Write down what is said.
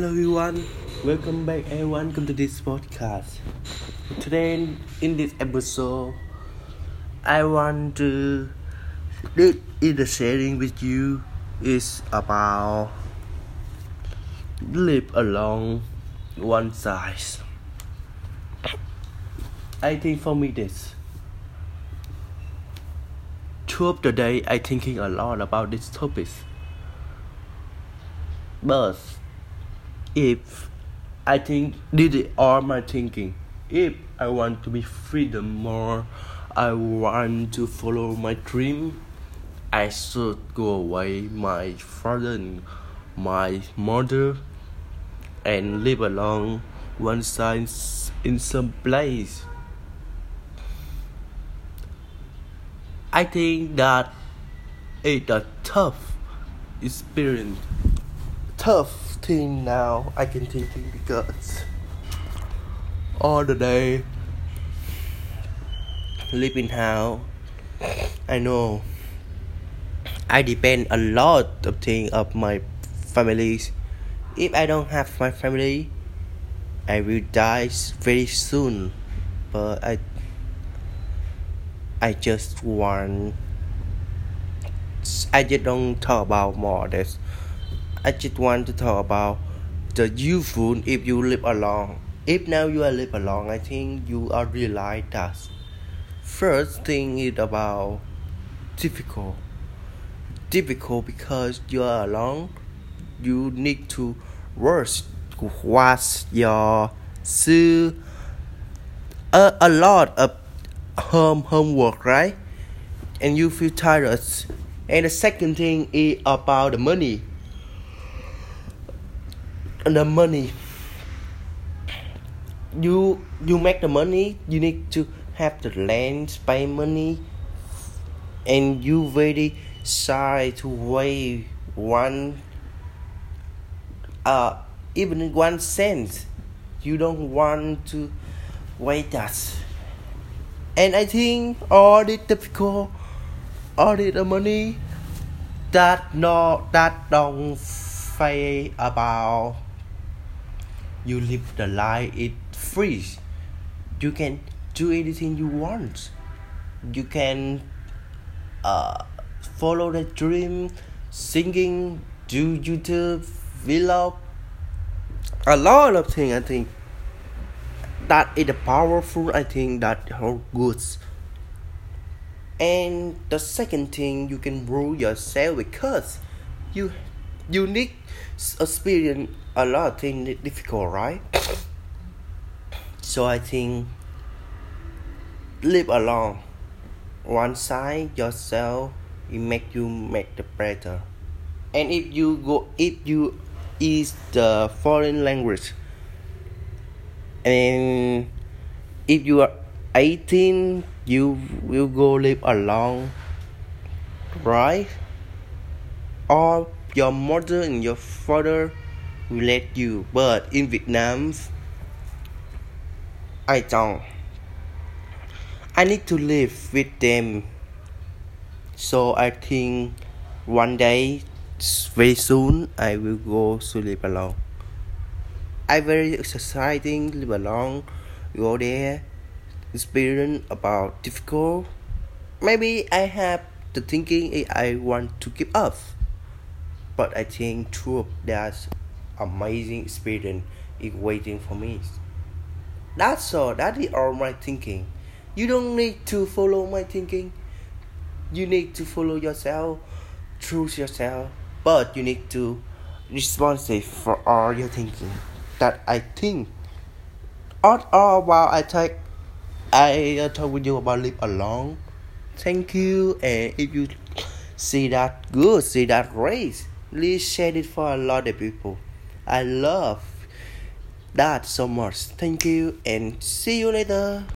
Hello everyone, welcome back everyone, welcome to this podcast. Today in this episode, I want to do the sharing with you is about live along one size. I think for me this throughout the day I thinking a lot about this topic. But if I think this is all my thinking. If I want to be freedom more, I want to follow my dream. I should go away my father and my mother and live along one side in some place. I think that it's a tough experience tough thing now I can think because all the day living how I know I depend a lot of things of my families. If I don't have my family, I will die very soon. But I I just want I just don't talk about more this I just want to talk about the useful if you live alone. If now you are live alone, I think you are realize that first thing is about difficult. Difficult because you are alone. You need to work, wash your shoe, a, a lot of home homework, right? And you feel tired. And the second thing is about the money the money. You you make the money you need to have the land pay money and you very shy to wait one uh even one cent. You don't want to wait that. And i think all the typical all the money that no that don't pay about you live the life it free you can do anything you want. You can uh, follow the dream singing do youtube vlog a lot of things i think. That is a powerful i think that are good and the second thing you can rule yourself because you need experience a lot of things difficult, right? so I think live along one side yourself it make you make the better and if you go if you is the foreign language and if you are 18 you will go live along right or your mother and your father will let you but in Vietnam I don't. I need to live with them. So I think one day very soon I will go to live alone. I very exciting live alone go there experience about difficult. Maybe I have the thinking I want to give up but I think true that amazing experience is waiting for me. That's all. That is all my thinking. You don't need to follow my thinking. You need to follow yourself, choose yourself, but you need to responsive for all your thinking. That I think. All, all while I take, I talk with you about live alone. Thank you, and if you see that good, see that race please share it for a lot of people. I love that so much. Thank you and see you later.